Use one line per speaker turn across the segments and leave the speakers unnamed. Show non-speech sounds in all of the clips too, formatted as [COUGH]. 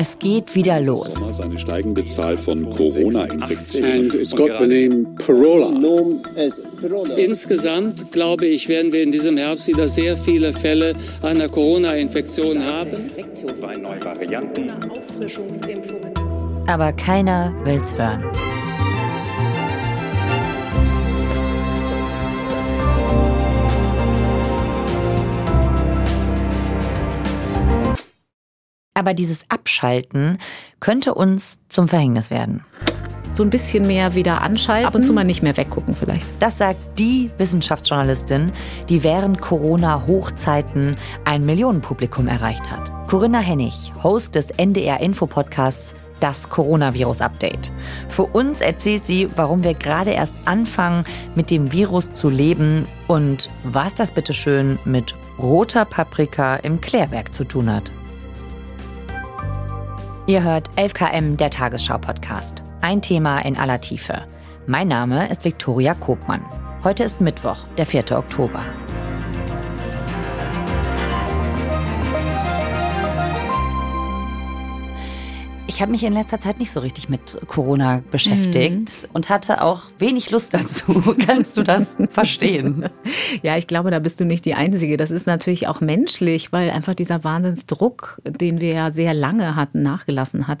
Es geht wieder los.
Eine steigende Zahl von Corona-Infektionen.
Insgesamt, glaube ich, werden wir in diesem Herbst wieder sehr viele Fälle einer Corona-Infektion haben.
Zwei neue Varianten.
Aber keiner will's hören. Aber dieses Abschalten könnte uns zum Verhängnis werden.
So ein bisschen mehr wieder anschalten. Ab und zu mal nicht mehr weggucken vielleicht.
Das sagt die Wissenschaftsjournalistin, die während Corona-Hochzeiten ein Millionenpublikum erreicht hat. Corinna Hennig, Host des NDR-Info-Podcasts das Coronavirus-Update. Für uns erzählt sie, warum wir gerade erst anfangen, mit dem Virus zu leben und was das bitteschön mit roter Paprika im Klärwerk zu tun hat. Ihr hört 11KM, der Tagesschau-Podcast. Ein Thema in aller Tiefe. Mein Name ist Viktoria Kobmann. Heute ist Mittwoch, der 4. Oktober. Ich habe mich in letzter Zeit nicht so richtig mit Corona beschäftigt mhm. und hatte auch wenig Lust dazu. [LAUGHS] Kannst du das [LAUGHS] verstehen?
Ja, ich glaube, da bist du nicht die Einzige. Das ist natürlich auch menschlich, weil einfach dieser Wahnsinnsdruck, den wir ja sehr lange hatten, nachgelassen hat.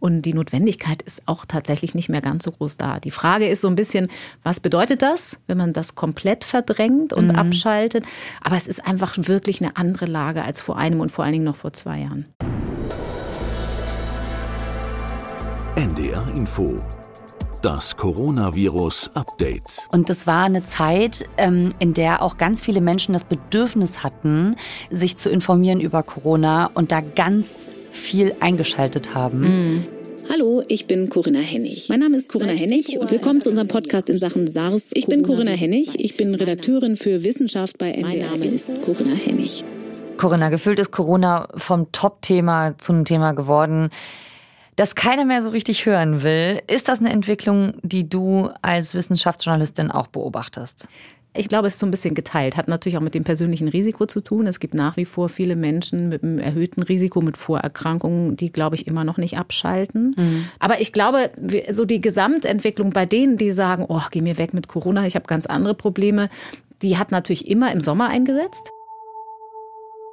Und die Notwendigkeit ist auch tatsächlich nicht mehr ganz so groß da. Die Frage ist so ein bisschen, was bedeutet das, wenn man das komplett verdrängt und mhm. abschaltet? Aber es ist einfach wirklich eine andere Lage als vor einem und vor allen Dingen noch vor zwei Jahren.
NDR Info. Das Coronavirus Update.
Und das war eine Zeit, ähm, in der auch ganz viele Menschen das Bedürfnis hatten, sich zu informieren über Corona und da ganz viel eingeschaltet haben.
Mhm. Hallo, ich bin Corinna Hennig. Mein Name ist Corinna Hennig und willkommen zu unserem Podcast in Sachen SARS. Ich bin Corinna Hennig, ich bin Redakteurin für Wissenschaft bei NDR. Mein Name ist Corinna Hennig.
Corinna, gefühlt ist Corona vom Top-Thema zu einem Thema geworden das keiner mehr so richtig hören will. Ist das eine Entwicklung, die du als Wissenschaftsjournalistin auch beobachtest?
Ich glaube, es ist so ein bisschen geteilt. Hat natürlich auch mit dem persönlichen Risiko zu tun. Es gibt nach wie vor viele Menschen mit einem erhöhten Risiko, mit Vorerkrankungen, die, glaube ich, immer noch nicht abschalten. Mhm. Aber ich glaube, so die Gesamtentwicklung bei denen, die sagen, oh, geh mir weg mit Corona, ich habe ganz andere Probleme, die hat natürlich immer im Sommer eingesetzt.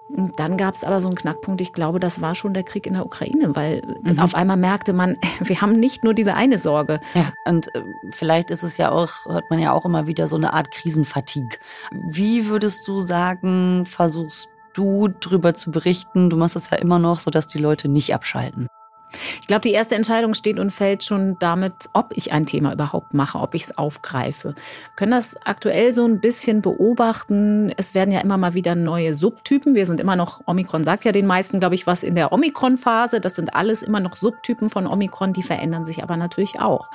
Dann gab es aber so einen Knackpunkt, ich glaube, das war schon der Krieg in der Ukraine, weil mhm. auf einmal merkte man, [LAUGHS] wir haben nicht nur diese eine Sorge.
Ja, und äh, vielleicht ist es ja auch, hört man ja auch immer wieder so eine Art Krisenfatigue. Wie würdest du sagen, versuchst du drüber zu berichten? Du machst es ja immer noch, sodass die Leute nicht abschalten.
Ich glaube, die erste Entscheidung steht und fällt schon damit, ob ich ein Thema überhaupt mache, ob ich es aufgreife. Wir können das aktuell so ein bisschen beobachten. Es werden ja immer mal wieder neue Subtypen. Wir sind immer noch, Omikron sagt ja den meisten, glaube ich, was in der Omikron-Phase. Das sind alles immer noch Subtypen von Omikron, die verändern sich aber natürlich auch.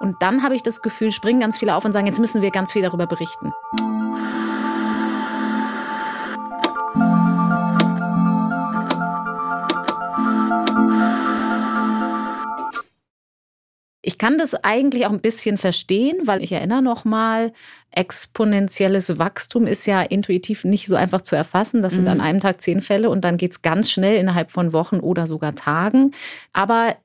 Und dann habe ich das Gefühl, springen ganz viele auf und sagen, jetzt müssen wir ganz viel darüber berichten. Ich kann das eigentlich auch ein bisschen verstehen, weil ich erinnere noch mal, exponentielles Wachstum ist ja intuitiv nicht so einfach zu erfassen. Das sind mhm. an einem Tag zehn Fälle und dann geht es ganz schnell innerhalb von Wochen oder sogar Tagen. Aber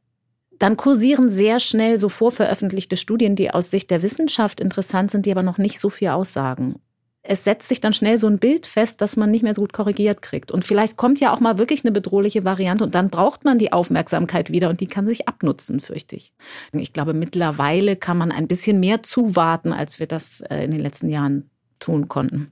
dann kursieren sehr schnell so vorveröffentlichte Studien, die aus Sicht der Wissenschaft interessant sind, die aber noch nicht so viel aussagen es setzt sich dann schnell so ein Bild fest, dass man nicht mehr so gut korrigiert kriegt. Und vielleicht kommt ja auch mal wirklich eine bedrohliche Variante und dann braucht man die Aufmerksamkeit wieder und die kann sich abnutzen, fürchte ich. Ich glaube, mittlerweile kann man ein bisschen mehr zuwarten, als wir das äh, in den letzten Jahren tun konnten.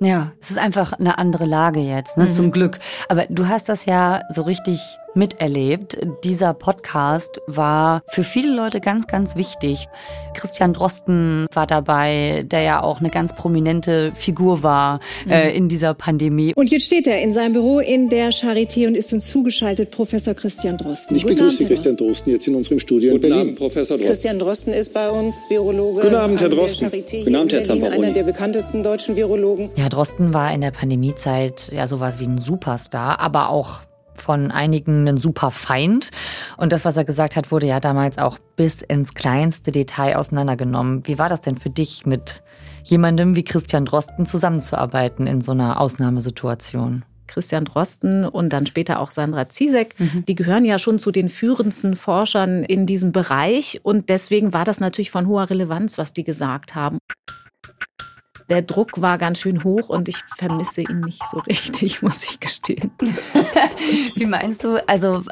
Ja, es ist einfach eine andere Lage jetzt, ne? Mhm. zum Glück. Aber du hast das ja so richtig miterlebt. Dieser Podcast war für viele Leute ganz, ganz wichtig. Christian Drosten war dabei, der ja auch eine ganz prominente Figur war mhm. äh, in dieser Pandemie.
Und jetzt steht er in seinem Büro in der Charité und ist uns zugeschaltet, Professor Christian Drosten.
Ich Guten begrüße Abend, Christian Drosten jetzt in unserem Studio
Guten
in Berlin.
Abend, Professor Drosten.
Christian Drosten ist bei uns Virologe.
Guten Abend, Herr Drosten.
Guten Abend, Herr Zamperoni. Einer der bekanntesten deutschen Virologen.
Ja, Drosten war in der Pandemiezeit ja sowas wie ein Superstar, aber auch von einigen ein super Feind. Und das, was er gesagt hat, wurde ja damals auch bis ins kleinste Detail auseinandergenommen. Wie war das denn für dich, mit jemandem wie Christian Drosten zusammenzuarbeiten in so einer Ausnahmesituation?
Christian Drosten und dann später auch Sandra Ziesek, mhm. die gehören ja schon zu den führendsten Forschern in diesem Bereich. Und deswegen war das natürlich von hoher Relevanz, was die gesagt haben der Druck war ganz schön hoch und ich vermisse ihn nicht so richtig, [LAUGHS] muss ich gestehen. [LAUGHS]
wie meinst du? Also,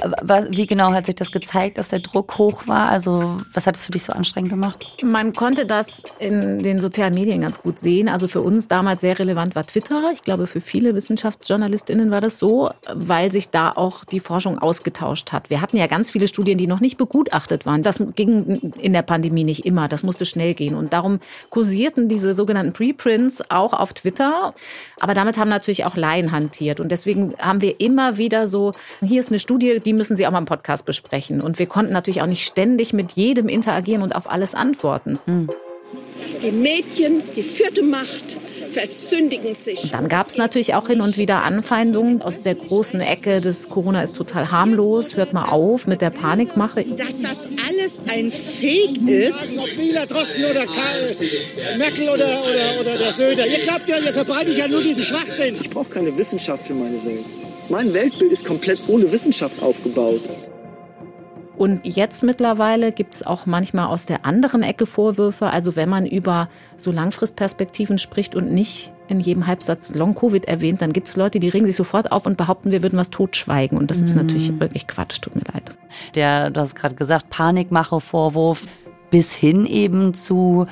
wie genau hat sich das gezeigt, dass der Druck hoch war? Also, was hat es für dich so anstrengend gemacht?
Man konnte das in den sozialen Medien ganz gut sehen. Also für uns damals sehr relevant war Twitter. Ich glaube, für viele Wissenschaftsjournalistinnen war das so, weil sich da auch die Forschung ausgetauscht hat. Wir hatten ja ganz viele Studien, die noch nicht begutachtet waren. Das ging in der Pandemie nicht immer. Das musste schnell gehen. Und darum kursierten diese sogenannten Pre Prints auch auf Twitter. Aber damit haben natürlich auch Laien hantiert. Und deswegen haben wir immer wieder so, hier ist eine Studie, die müssen Sie auch mal im Podcast besprechen. Und wir konnten natürlich auch nicht ständig mit jedem interagieren und auf alles antworten. Hm.
Die Medien, die vierte Macht, versündigen sich.
Und dann gab es natürlich auch hin und wieder Anfeindungen aus der großen Ecke des Corona ist total harmlos, hört mal auf mit der Panikmache.
Dass das alles ein Fake ist.
Ob Wieler, Drosten oder Karl, Merkel oder, oder, oder der Söder. Ihr glaubt ja, ihr verbreitet ja nur diesen Schwachsinn.
Ich brauche keine Wissenschaft für meine Welt. Mein Weltbild ist komplett ohne Wissenschaft aufgebaut.
Und jetzt mittlerweile gibt es auch manchmal aus der anderen Ecke Vorwürfe. Also wenn man über so Langfristperspektiven spricht und nicht in jedem Halbsatz Long-Covid erwähnt, dann gibt es Leute, die regen sich sofort auf und behaupten, wir würden was totschweigen. Und das mhm. ist natürlich wirklich Quatsch, tut mir leid.
Der, du hast gerade gesagt, Panikmache-Vorwurf bis hin eben zu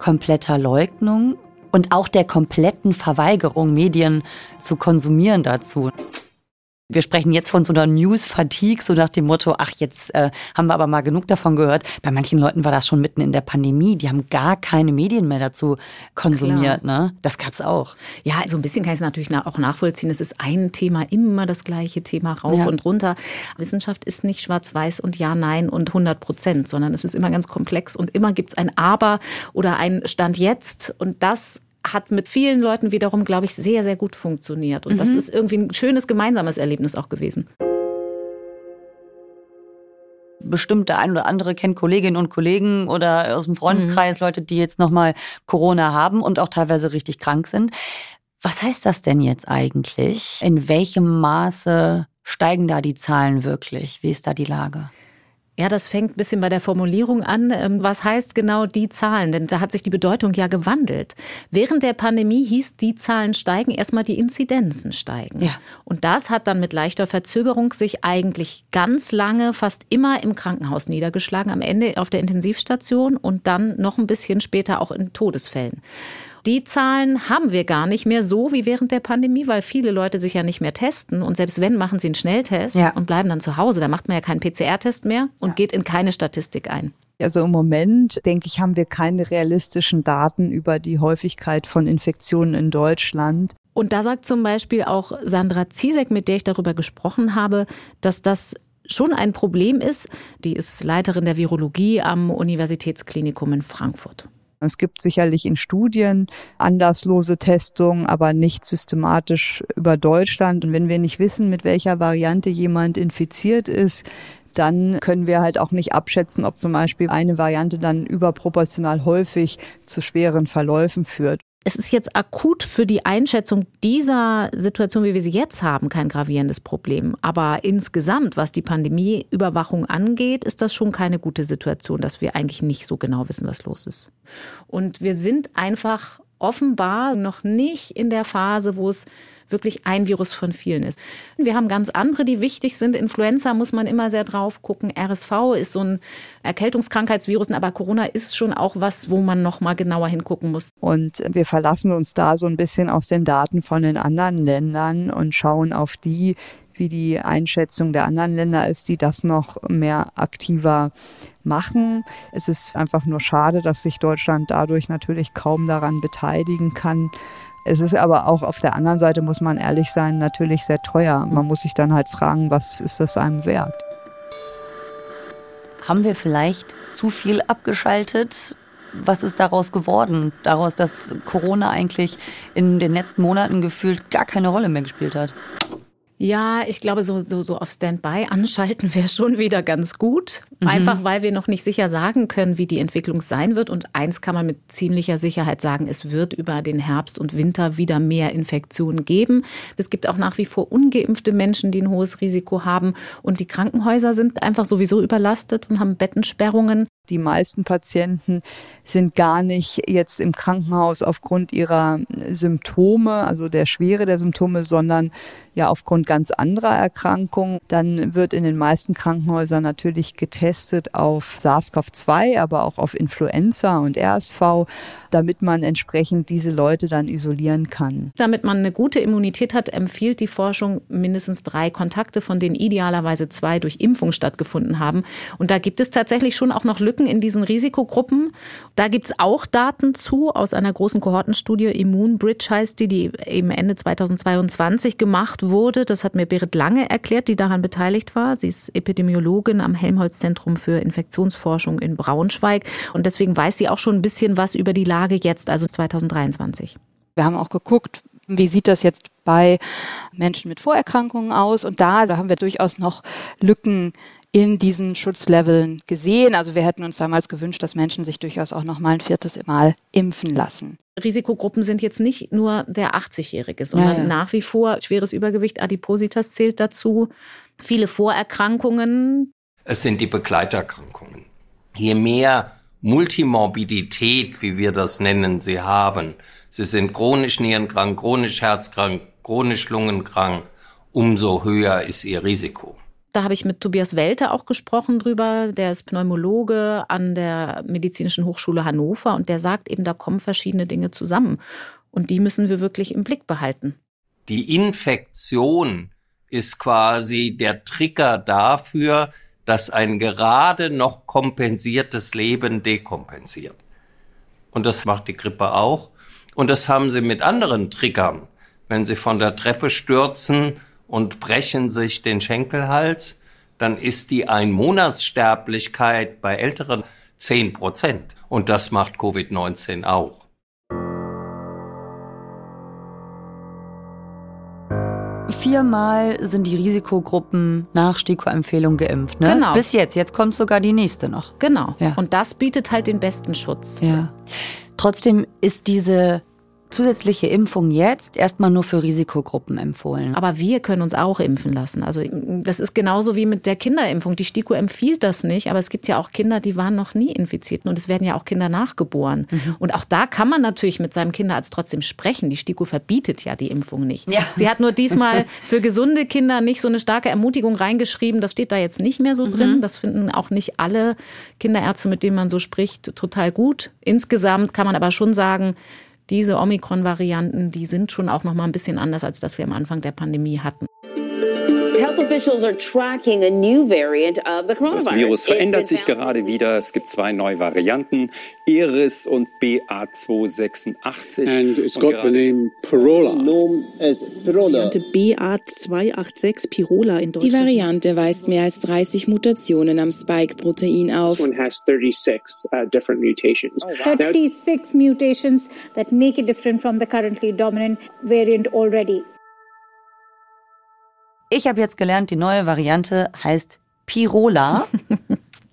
kompletter Leugnung und auch der kompletten Verweigerung, Medien zu konsumieren dazu. Wir sprechen jetzt von so einer News-Fatigue, so nach dem Motto, ach, jetzt äh, haben wir aber mal genug davon gehört. Bei manchen Leuten war das schon mitten in der Pandemie. Die haben gar keine Medien mehr dazu konsumiert. Ne? Das gab's auch.
Ja, so ein bisschen kann ich es natürlich auch nachvollziehen. Es ist ein Thema, immer das gleiche Thema, rauf ja. und runter. Wissenschaft ist nicht schwarz-weiß und ja, nein und 100 Prozent, sondern es ist immer ganz komplex und immer gibt's ein Aber oder ein Stand jetzt. Und das hat mit vielen Leuten wiederum, glaube ich, sehr, sehr gut funktioniert. Und mhm. das ist irgendwie ein schönes gemeinsames Erlebnis auch gewesen.
Bestimmt der ein oder andere kennt Kolleginnen und Kollegen oder aus dem Freundeskreis mhm. Leute, die jetzt nochmal Corona haben und auch teilweise richtig krank sind. Was heißt das denn jetzt eigentlich? In welchem Maße steigen da die Zahlen wirklich? Wie ist da die Lage?
Ja, das fängt ein bisschen bei der Formulierung an. Ähm, was heißt genau die Zahlen? Denn da hat sich die Bedeutung ja gewandelt. Während der Pandemie hieß, die Zahlen steigen, erstmal die Inzidenzen steigen. Ja. Und das hat dann mit leichter Verzögerung sich eigentlich ganz lange, fast immer im Krankenhaus niedergeschlagen. Am Ende auf der Intensivstation und dann noch ein bisschen später auch in Todesfällen. Die Zahlen haben wir gar nicht mehr so wie während der Pandemie, weil viele Leute sich ja nicht mehr testen. Und selbst wenn, machen sie einen Schnelltest ja. und bleiben dann zu Hause. Da macht man ja keinen PCR-Test mehr und ja. geht in keine Statistik ein.
Also im Moment, denke ich, haben wir keine realistischen Daten über die Häufigkeit von Infektionen in Deutschland.
Und da sagt zum Beispiel auch Sandra Ziesek, mit der ich darüber gesprochen habe, dass das schon ein Problem ist. Die ist Leiterin der Virologie am Universitätsklinikum in Frankfurt.
Es gibt sicherlich in Studien anderslose Testungen, aber nicht systematisch über Deutschland. Und wenn wir nicht wissen, mit welcher Variante jemand infiziert ist, dann können wir halt auch nicht abschätzen, ob zum Beispiel eine Variante dann überproportional häufig zu schweren Verläufen führt.
Es ist jetzt akut für die Einschätzung dieser Situation, wie wir sie jetzt haben, kein gravierendes Problem. Aber insgesamt, was die Pandemieüberwachung angeht, ist das schon keine gute Situation, dass wir eigentlich nicht so genau wissen, was los ist. Und wir sind einfach offenbar noch nicht in der Phase, wo es wirklich ein Virus von vielen ist. Wir haben ganz andere, die wichtig sind. Influenza muss man immer sehr drauf gucken. RSV ist so ein Erkältungskrankheitsvirus, aber Corona ist schon auch was, wo man noch mal genauer hingucken muss.
Und wir verlassen uns da so ein bisschen aus den Daten von den anderen Ländern und schauen auf die, wie die Einschätzung der anderen Länder ist, die das noch mehr aktiver machen. Es ist einfach nur schade, dass sich Deutschland dadurch natürlich kaum daran beteiligen kann. Es ist aber auch auf der anderen Seite, muss man ehrlich sein, natürlich sehr teuer. Man muss sich dann halt fragen, was ist das einem wert?
Haben wir vielleicht zu viel abgeschaltet? Was ist daraus geworden? Daraus, dass Corona eigentlich in den letzten Monaten gefühlt gar keine Rolle mehr gespielt hat?
Ja, ich glaube, so, so, so auf Standby anschalten [LAUGHS] wäre schon wieder ganz gut. Mhm. Einfach weil wir noch nicht sicher sagen können, wie die Entwicklung sein wird. Und eins kann man mit ziemlicher Sicherheit sagen, es wird über den Herbst und Winter wieder mehr Infektionen geben. Es gibt auch nach wie vor ungeimpfte Menschen, die ein hohes Risiko haben. Und die Krankenhäuser sind einfach sowieso überlastet und haben Bettensperrungen.
Die meisten Patienten sind gar nicht jetzt im Krankenhaus aufgrund ihrer Symptome, also der Schwere der Symptome, sondern ja aufgrund ganz anderer Erkrankungen. Dann wird in den meisten Krankenhäusern natürlich getestet auf SARS-CoV-2, aber auch auf Influenza und RSV, damit man entsprechend diese Leute dann isolieren kann.
Damit man eine gute Immunität hat, empfiehlt die Forschung mindestens drei Kontakte, von denen idealerweise zwei durch Impfung stattgefunden haben. Und da gibt es tatsächlich schon auch noch Lücken in diesen Risikogruppen. Da gibt es auch Daten zu aus einer großen Kohortenstudie, Immunbridge heißt die, die eben Ende 2022 gemacht wurde. Das hat mir Berit Lange erklärt, die daran beteiligt war. Sie ist Epidemiologin am Helmholtz-Zentrum für Infektionsforschung in Braunschweig. Und deswegen weiß sie auch schon ein bisschen was über die Lage jetzt, also 2023.
Wir haben auch geguckt, wie sieht das jetzt bei Menschen mit Vorerkrankungen aus? Und da, da haben wir durchaus noch Lücken in diesen Schutzleveln gesehen. Also wir hätten uns damals gewünscht, dass Menschen sich durchaus auch noch mal ein viertes Mal impfen lassen.
Risikogruppen sind jetzt nicht nur der 80-Jährige, sondern ja, ja. nach wie vor schweres Übergewicht, Adipositas zählt dazu, viele Vorerkrankungen.
Es sind die Begleiterkrankungen. Je mehr Multimorbidität, wie wir das nennen, sie haben, sie sind chronisch nierenkrank, chronisch herzkrank, chronisch lungenkrank, umso höher ist ihr Risiko.
Da habe ich mit Tobias Welter auch gesprochen drüber. Der ist Pneumologe an der Medizinischen Hochschule Hannover und der sagt eben, da kommen verschiedene Dinge zusammen. Und die müssen wir wirklich im Blick behalten.
Die Infektion ist quasi der Trigger dafür, dass ein gerade noch kompensiertes Leben dekompensiert. Und das macht die Grippe auch. Und das haben sie mit anderen Triggern. Wenn sie von der Treppe stürzen und brechen sich den Schenkelhals, dann ist die Einmonatssterblichkeit bei Älteren 10 Prozent. Und das macht Covid-19 auch.
Viermal sind die Risikogruppen nach STIKO-Empfehlung geimpft. Ne?
Genau.
Bis jetzt. Jetzt kommt sogar die nächste noch.
Genau. Ja. Und das bietet halt den besten Schutz.
Ja. Trotzdem ist diese zusätzliche Impfung jetzt erstmal nur für Risikogruppen empfohlen.
Aber wir können uns auch impfen lassen. Also das ist genauso wie mit der Kinderimpfung. Die STIKO empfiehlt das nicht, aber es gibt ja auch Kinder, die waren noch nie infiziert und es werden ja auch Kinder nachgeboren. Mhm. Und auch da kann man natürlich mit seinem Kinderarzt trotzdem sprechen. Die STIKO verbietet ja die Impfung nicht. Ja. Sie hat nur diesmal für gesunde Kinder nicht so eine starke Ermutigung reingeschrieben. Das steht da jetzt nicht mehr so mhm. drin. Das finden auch nicht alle Kinderärzte, mit denen man so spricht, total gut. Insgesamt kann man aber schon sagen, diese Omikron-Varianten, die sind schon auch noch mal ein bisschen anders, als das wir am Anfang der Pandemie hatten.
Das Virus verändert sich gerade wieder. Es gibt zwei neue Varianten, Eris und BA286.
And it's got the name Pirola.
Pirola. BA286 Pirola in Deutschland.
Die Variante weist mehr als 30 Mutationen am Spike-Protein auf.
One has 36 uh, different mutations.
Oh, wow. 36 mutations that make it different from the currently dominant variant already.
Ich habe jetzt gelernt, die neue Variante heißt Pirola. [LAUGHS]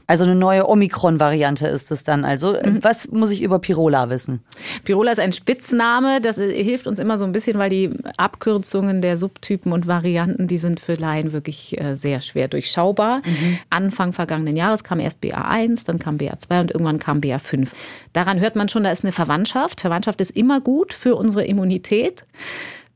Also eine neue Omikron-Variante ist es dann. Also mhm. was muss ich über Pirola wissen?
Pirola ist ein Spitzname. Das hilft uns immer so ein bisschen, weil die Abkürzungen der Subtypen und Varianten, die sind für Laien wirklich äh, sehr schwer durchschaubar. Mhm. Anfang vergangenen Jahres kam erst BA1, dann kam BA2 und irgendwann kam BA5. Daran hört man schon, da ist eine Verwandtschaft. Verwandtschaft ist immer gut für unsere Immunität.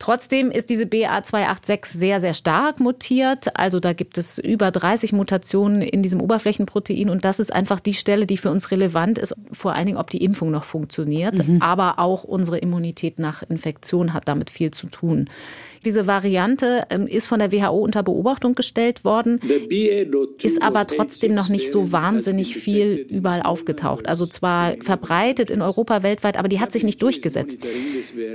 Trotzdem ist diese BA286 sehr, sehr stark mutiert. Also da gibt es über 30 Mutationen in diesem Oberflächenprotein und das ist einfach die Stelle, die für uns relevant ist. Vor allen Dingen, ob die Impfung noch funktioniert, mhm. aber auch unsere Immunität nach Infektion hat damit viel zu tun. Diese Variante ähm, ist von der WHO unter Beobachtung gestellt worden, ist aber trotzdem noch nicht so wahnsinnig viel überall aufgetaucht. Also zwar verbreitet in Europa weltweit, aber die hat sich nicht durchgesetzt.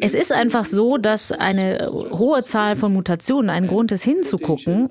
Es ist einfach so, dass eine hohe Zahl von Mutationen ein Grund ist hinzugucken.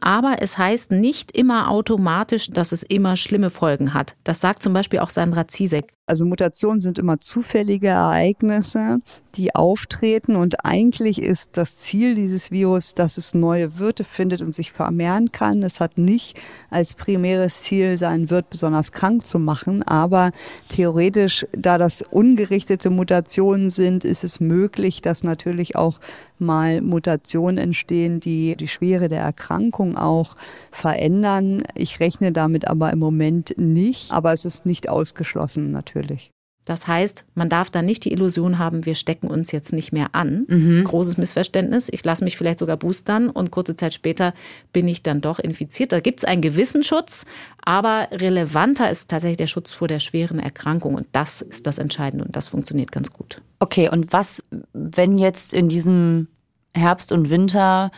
Aber es heißt nicht immer automatisch, dass es immer schlimme Folgen hat. Das sagt zum Beispiel auch Sandra Ziesek.
Also Mutationen sind immer zufällige Ereignisse, die auftreten und eigentlich ist das Ziel dieses Virus, dass es neue Wirte findet und sich vermehren kann. Es hat nicht als primäres Ziel, seinen Wirt besonders krank zu machen, aber theoretisch, da das ungerichtete Mutationen sind, ist es möglich, dass natürlich auch mal Mutationen entstehen, die die Schwere der Erkrankung auch verändern. Ich rechne damit aber im Moment nicht, aber es ist nicht ausgeschlossen natürlich.
Das heißt, man darf da nicht die Illusion haben, wir stecken uns jetzt nicht mehr an. Mhm. Großes Missverständnis. Ich lasse mich vielleicht sogar boostern und kurze Zeit später bin ich dann doch infiziert. Da gibt es einen gewissen Schutz, aber relevanter ist tatsächlich der Schutz vor der schweren Erkrankung. Und das ist das Entscheidende und das funktioniert ganz gut.
Okay, und was, wenn jetzt in diesem Herbst und Winter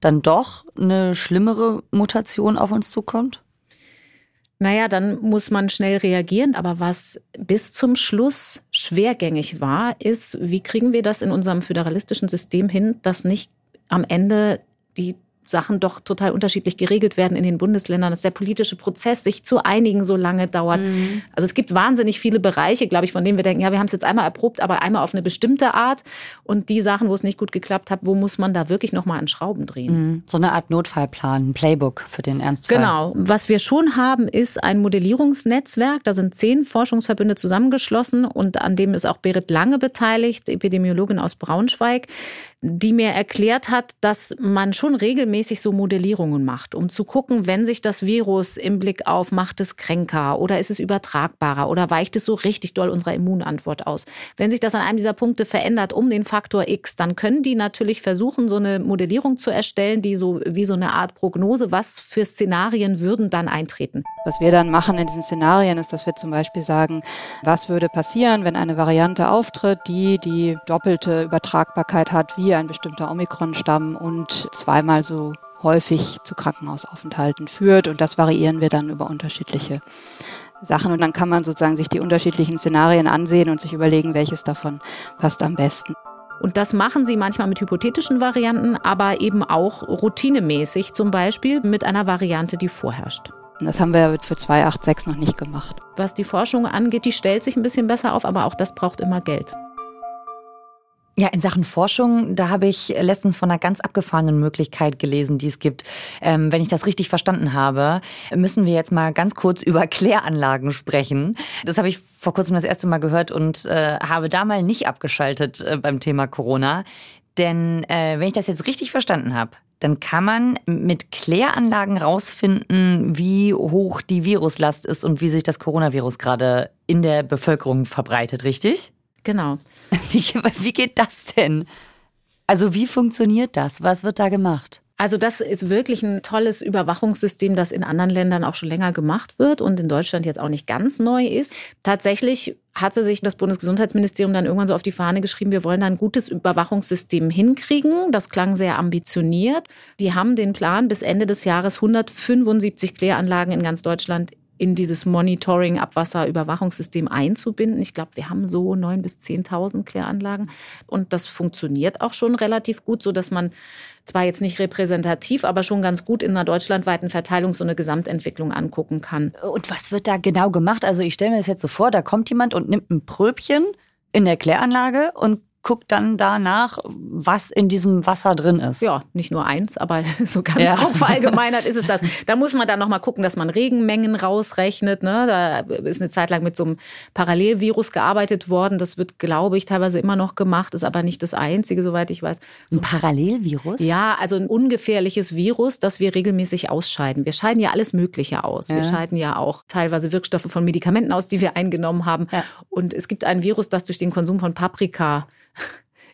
dann doch eine schlimmere Mutation auf uns zukommt?
Naja, dann muss man schnell reagieren. Aber was bis zum Schluss schwergängig war, ist, wie kriegen wir das in unserem föderalistischen System hin, dass nicht am Ende die Sachen doch total unterschiedlich geregelt werden in den Bundesländern, dass der politische Prozess sich zu einigen so lange dauert. Mhm. Also es gibt wahnsinnig viele Bereiche, glaube ich, von denen wir denken, ja, wir haben es jetzt einmal erprobt, aber einmal auf eine bestimmte Art. Und die Sachen, wo es nicht gut geklappt hat, wo muss man da wirklich nochmal an Schrauben drehen?
Mhm. So eine Art Notfallplan, ein Playbook für den Ernstfall.
Genau. Was wir schon haben, ist ein Modellierungsnetzwerk. Da sind zehn Forschungsverbünde zusammengeschlossen und an dem ist auch Berit Lange beteiligt, Epidemiologin aus Braunschweig die mir erklärt hat, dass man schon regelmäßig so Modellierungen macht, um zu gucken, wenn sich das Virus im Blick auf macht es kränker oder ist es übertragbarer oder weicht es so richtig doll unserer Immunantwort aus. Wenn sich das an einem dieser Punkte verändert um den Faktor X, dann können die natürlich versuchen, so eine Modellierung zu erstellen, die so wie so eine Art Prognose, was für Szenarien würden dann eintreten.
Was wir dann machen in diesen Szenarien ist, dass wir zum Beispiel sagen, was würde passieren, wenn eine Variante auftritt, die die doppelte Übertragbarkeit hat wie ein bestimmter Omikron-Stamm und zweimal so häufig zu Krankenhausaufenthalten führt. Und das variieren wir dann über unterschiedliche Sachen. Und dann kann man sozusagen sich die unterschiedlichen Szenarien ansehen und sich überlegen, welches davon passt am besten.
Und das machen sie manchmal mit hypothetischen Varianten, aber eben auch routinemäßig, zum Beispiel mit einer Variante, die vorherrscht.
Das haben wir für 286 noch nicht gemacht.
Was die Forschung angeht, die stellt sich ein bisschen besser auf, aber auch das braucht immer Geld.
Ja, in Sachen Forschung, da habe ich letztens von einer ganz abgefahrenen Möglichkeit gelesen, die es gibt. Ähm, wenn ich das richtig verstanden habe, müssen wir jetzt mal ganz kurz über Kläranlagen sprechen. Das habe ich vor kurzem das erste Mal gehört und äh, habe da mal nicht abgeschaltet äh, beim Thema Corona. Denn äh, wenn ich das jetzt richtig verstanden habe, dann kann man mit Kläranlagen rausfinden, wie hoch die Viruslast ist und wie sich das Coronavirus gerade in der Bevölkerung verbreitet, richtig?
Genau. [LAUGHS]
Wie, wie geht das denn? Also wie funktioniert das? Was wird da gemacht?
Also das ist wirklich ein tolles Überwachungssystem, das in anderen Ländern auch schon länger gemacht wird und in Deutschland jetzt auch nicht ganz neu ist. Tatsächlich hatte sich das Bundesgesundheitsministerium dann irgendwann so auf die Fahne geschrieben, wir wollen da ein gutes Überwachungssystem hinkriegen. Das klang sehr ambitioniert. Die haben den Plan, bis Ende des Jahres 175 Kläranlagen in ganz Deutschland in dieses Monitoring, Abwasserüberwachungssystem einzubinden. Ich glaube, wir haben so neun bis 10.000 Kläranlagen und das funktioniert auch schon relativ gut, so dass man zwar jetzt nicht repräsentativ, aber schon ganz gut in einer deutschlandweiten Verteilung so eine Gesamtentwicklung angucken kann.
Und was wird da genau gemacht? Also ich stelle mir das jetzt so vor, da kommt jemand und nimmt ein Pröbchen in der Kläranlage und guckt dann danach, was in diesem Wasser drin ist.
Ja, nicht nur eins, aber [LAUGHS] so ganz ja. grob verallgemeinert ist es das. Da muss man dann nochmal gucken, dass man Regenmengen rausrechnet. Ne? Da ist eine Zeit lang mit so einem Parallelvirus gearbeitet worden. Das wird, glaube ich, teilweise immer noch gemacht, ist aber nicht das einzige, soweit ich weiß.
So ein Parallelvirus?
Ja, also ein ungefährliches Virus, das wir regelmäßig ausscheiden. Wir scheiden ja alles Mögliche aus. Ja. Wir scheiden ja auch teilweise Wirkstoffe von Medikamenten aus, die wir eingenommen haben. Ja. Und es gibt ein Virus, das durch den Konsum von Paprika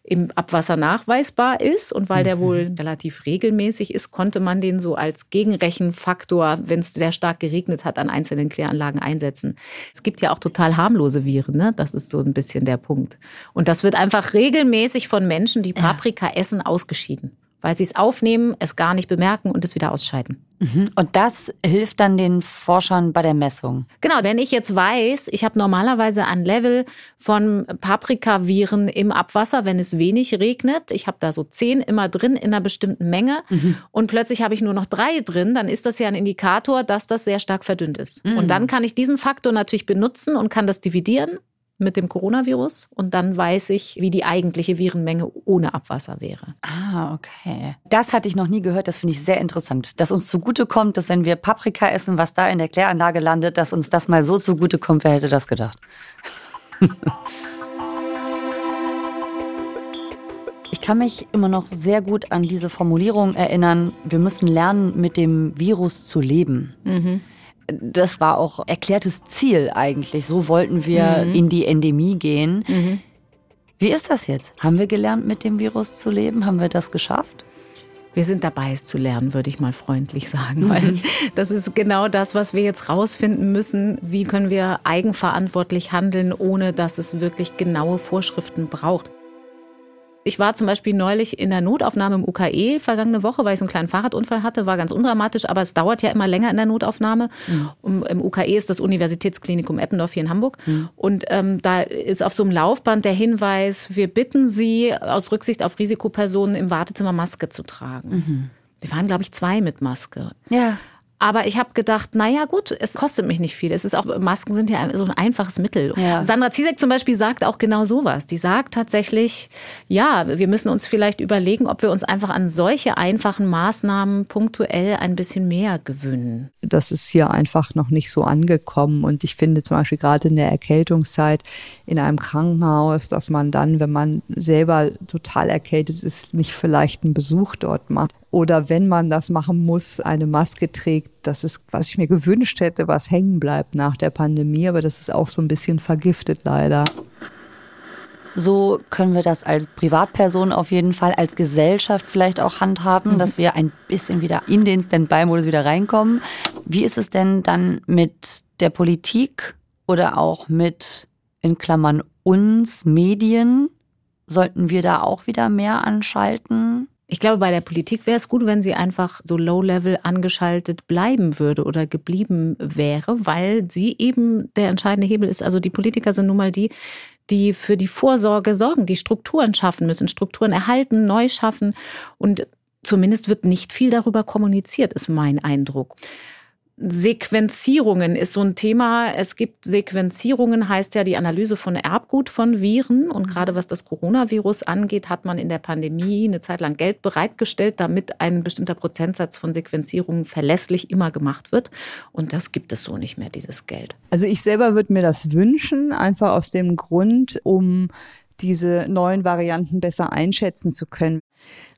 im Abwasser nachweisbar ist und weil der wohl mhm. relativ regelmäßig ist, konnte man den so als Gegenrechenfaktor, wenn es sehr stark geregnet hat, an einzelnen Kläranlagen einsetzen. Es gibt ja auch total harmlose Viren, ne? Das ist so ein bisschen der Punkt. Und das wird einfach regelmäßig von Menschen, die Paprika essen, ausgeschieden weil sie es aufnehmen, es gar nicht bemerken und es wieder ausscheiden.
Mhm. Und das hilft dann den Forschern bei der Messung.
Genau, wenn ich jetzt weiß, ich habe normalerweise ein Level von Paprikaviren im Abwasser, wenn es wenig regnet. Ich habe da so zehn immer drin in einer bestimmten Menge mhm. und plötzlich habe ich nur noch drei drin, dann ist das ja ein Indikator, dass das sehr stark verdünnt ist. Mhm. Und dann kann ich diesen Faktor natürlich benutzen und kann das dividieren mit dem Coronavirus und dann weiß ich, wie die eigentliche Virenmenge ohne Abwasser wäre.
Ah, okay. Das hatte ich noch nie gehört, das finde ich sehr interessant. Dass uns zugutekommt, dass wenn wir Paprika essen, was da in der Kläranlage landet, dass uns das mal so zugutekommt, wer hätte das gedacht? [LAUGHS] Ich kann mich immer noch sehr gut an diese Formulierung erinnern, wir müssen lernen, mit dem Virus zu leben. Mhm das war auch erklärtes Ziel eigentlich. So wollten wir mhm. in die Endemie gehen. Mhm. Wie ist das jetzt? Haben wir gelernt, mit dem Virus zu leben? Haben wir das geschafft?
Wir sind dabei, es zu lernen, würde ich mal freundlich sagen, weil das ist genau das, was wir jetzt rausfinden müssen. Wie können wir eigenverantwortlich handeln, ohne dass es wirklich genaue Vorschriften braucht? Ich war zum Beispiel neulich in der Notaufnahme im UKE vergangene Woche, weil ich so einen kleinen Fahrradunfall hatte, war ganz undramatisch, aber es dauert ja immer länger in der Notaufnahme. Mhm. Im UKE ist das Universitätsklinikum Eppendorf hier in Hamburg. Mhm. Und ähm, da ist auf so einem Laufband der Hinweis, wir bitten Sie aus Rücksicht auf Risikopersonen im Wartezimmer Maske zu tragen. Mhm. Wir waren, glaube ich, zwei mit Maske.
Ja.
Aber ich habe gedacht, naja gut, es kostet mich nicht viel. Es ist auch, Masken sind ja so ein einfaches Mittel. Ja. Sandra Ziesek zum Beispiel sagt auch genau sowas. Die sagt tatsächlich, ja, wir müssen uns vielleicht überlegen, ob wir uns einfach an solche einfachen Maßnahmen punktuell ein bisschen mehr gewöhnen.
Das ist hier einfach noch nicht so angekommen. Und ich finde zum Beispiel gerade in der Erkältungszeit in einem Krankenhaus, dass man dann, wenn man selber total erkältet ist, nicht vielleicht einen Besuch dort macht oder wenn man das machen muss, eine Maske trägt. Das ist, was ich mir gewünscht hätte, was hängen bleibt nach der Pandemie, aber das ist auch so ein bisschen vergiftet leider.
So können wir das als Privatperson auf jeden Fall, als Gesellschaft vielleicht auch handhaben, mhm. dass wir ein bisschen wieder in den Standby-Modus wieder reinkommen. Wie ist es denn dann mit der Politik oder auch mit, in Klammern, uns Medien? Sollten wir da auch wieder mehr anschalten?
Ich glaube, bei der Politik wäre es gut, wenn sie einfach so low-level angeschaltet bleiben würde oder geblieben wäre, weil sie eben der entscheidende Hebel ist. Also die Politiker sind nun mal die, die für die Vorsorge sorgen, die Strukturen schaffen müssen, Strukturen erhalten, neu schaffen. Und zumindest wird nicht viel darüber kommuniziert, ist mein Eindruck. Sequenzierungen ist so ein Thema. Es gibt Sequenzierungen, heißt ja die Analyse von Erbgut von Viren. Und gerade was das Coronavirus angeht, hat man in der Pandemie eine Zeit lang Geld bereitgestellt, damit ein bestimmter Prozentsatz von Sequenzierungen verlässlich immer gemacht wird. Und das gibt es so nicht mehr, dieses Geld.
Also ich selber würde mir das wünschen, einfach aus dem Grund, um diese neuen Varianten besser einschätzen zu können.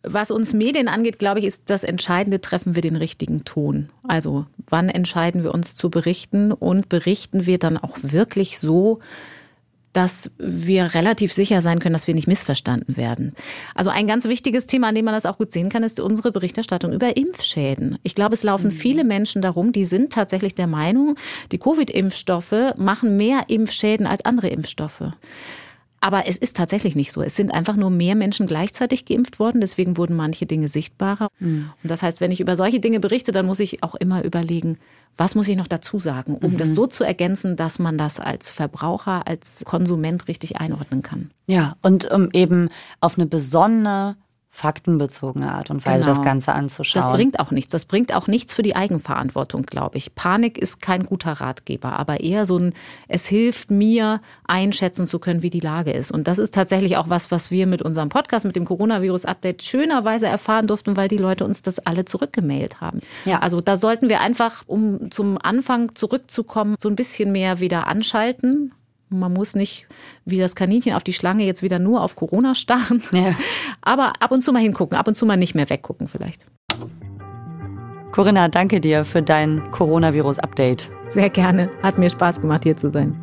Was uns Medien angeht, glaube ich, ist das Entscheidende, treffen wir den richtigen Ton. Also wann entscheiden wir uns zu berichten und berichten wir dann auch wirklich so, dass wir relativ sicher sein können, dass wir nicht missverstanden werden. Also ein ganz wichtiges Thema, an dem man das auch gut sehen kann, ist unsere Berichterstattung über Impfschäden. Ich glaube, es laufen mhm. viele Menschen darum, die sind tatsächlich der Meinung, die Covid-Impfstoffe machen mehr Impfschäden als andere Impfstoffe. Aber es ist tatsächlich nicht so. Es sind einfach nur mehr Menschen gleichzeitig geimpft worden. Deswegen wurden manche Dinge sichtbarer. Mhm. Und das heißt, wenn ich über solche Dinge berichte, dann muss ich auch immer überlegen, was muss ich noch dazu sagen, um mhm. das so zu ergänzen, dass man das als Verbraucher, als Konsument richtig einordnen kann.
Ja, und um eben auf eine besondere faktenbezogene Art und Weise genau. das Ganze anzuschauen.
Das bringt auch nichts. Das bringt auch nichts für die Eigenverantwortung, glaube ich. Panik ist kein guter Ratgeber, aber eher so ein, es hilft mir, einschätzen zu können, wie die Lage ist. Und das ist tatsächlich auch was, was wir mit unserem Podcast, mit dem Coronavirus-Update schönerweise erfahren durften, weil die Leute uns das alle zurückgemailt haben. Ja. Also da sollten wir einfach, um zum Anfang zurückzukommen, so ein bisschen mehr wieder anschalten man muss nicht wie das Kaninchen auf die Schlange jetzt wieder nur auf Corona starren. Ja. [LAUGHS] Aber ab und zu mal hingucken, ab und zu mal nicht mehr weggucken vielleicht.
Corinna, danke dir für dein Coronavirus-Update.
Sehr gerne. Hat mir Spaß gemacht, hier zu sein.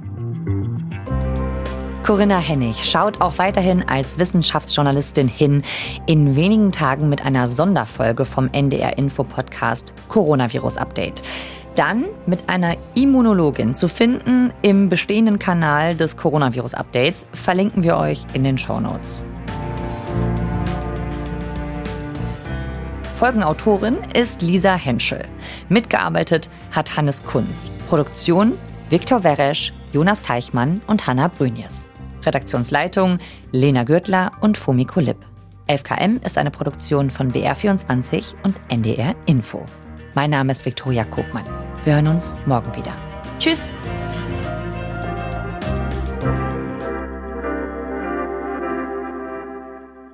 Corinna Hennig schaut auch weiterhin als Wissenschaftsjournalistin hin, in wenigen Tagen mit einer Sonderfolge vom NDR Info Podcast Coronavirus Update dann mit einer Immunologin zu finden im bestehenden Kanal des Coronavirus-Updates. Verlinken wir euch in den Show Notes. Folgenautorin ist Lisa Henschel. Mitgearbeitet hat Hannes Kunz. Produktion Viktor Weresch, Jonas Teichmann und Hanna Brünjes. Redaktionsleitung Lena Gürtler und Fumiko Lipp. 11KM ist eine Produktion von BR24 und NDR Info. Mein Name ist Viktoria Kogmann. Wir hören uns morgen wieder. Tschüss!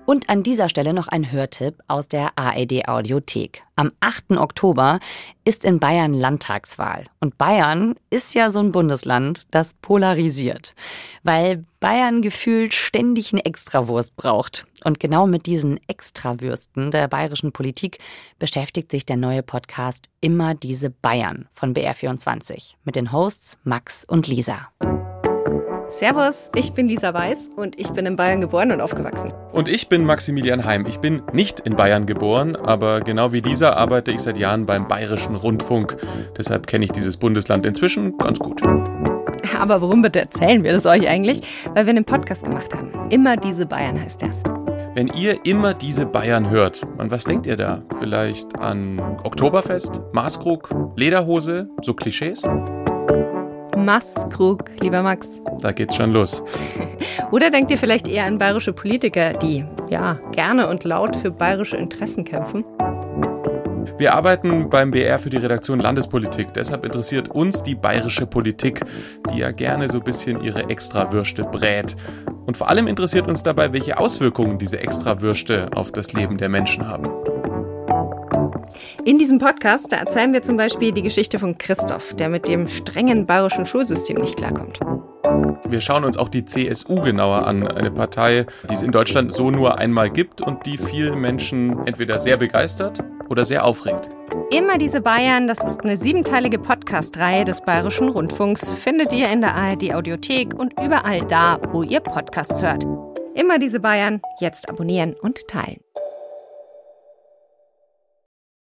Und an dieser Stelle noch ein Hörtipp aus der ARD Audiothek. Am 8. Oktober ist in Bayern Landtagswahl. Und Bayern ist ja so ein Bundesland, das polarisiert, weil Bayern gefühlt ständig eine Extrawurst braucht. Und genau mit diesen Extrawürsten der bayerischen Politik beschäftigt sich der neue Podcast Immer diese Bayern von BR24 mit den Hosts Max und Lisa.
Servus, ich bin Lisa Weiß und ich bin in Bayern geboren und aufgewachsen.
Und ich bin Maximilian Heim. Ich bin nicht in Bayern geboren, aber genau wie Lisa arbeite ich seit Jahren beim Bayerischen Rundfunk. Deshalb kenne ich dieses Bundesland inzwischen ganz gut.
Aber warum bitte erzählen wir das euch eigentlich? Weil wir einen Podcast gemacht haben. Immer diese Bayern heißt der.
Wenn ihr immer diese Bayern hört, an was denkt ihr da? Vielleicht an Oktoberfest, Maßkrug, Lederhose, so Klischees?
Maßkrug, lieber Max.
Da geht's schon los. [LAUGHS]
Oder denkt ihr vielleicht eher an bayerische Politiker, die ja gerne und laut für bayerische Interessen kämpfen?
Wir arbeiten beim BR für die Redaktion Landespolitik. Deshalb interessiert uns die bayerische Politik, die ja gerne so ein bisschen ihre Extrawürste brät. Und vor allem interessiert uns dabei, welche Auswirkungen diese Extrawürste auf das Leben der Menschen haben.
In diesem Podcast, da erzählen wir zum Beispiel die Geschichte von Christoph, der mit dem strengen bayerischen Schulsystem nicht klarkommt.
Wir schauen uns auch die CSU genauer an, eine Partei, die es in Deutschland so nur einmal gibt und die viele Menschen entweder sehr begeistert oder sehr aufregt.
Immer diese Bayern, das ist eine siebenteilige Podcast-Reihe des Bayerischen Rundfunks, findet ihr in der ARD Audiothek und überall da, wo ihr Podcasts hört. Immer diese Bayern, jetzt abonnieren und teilen.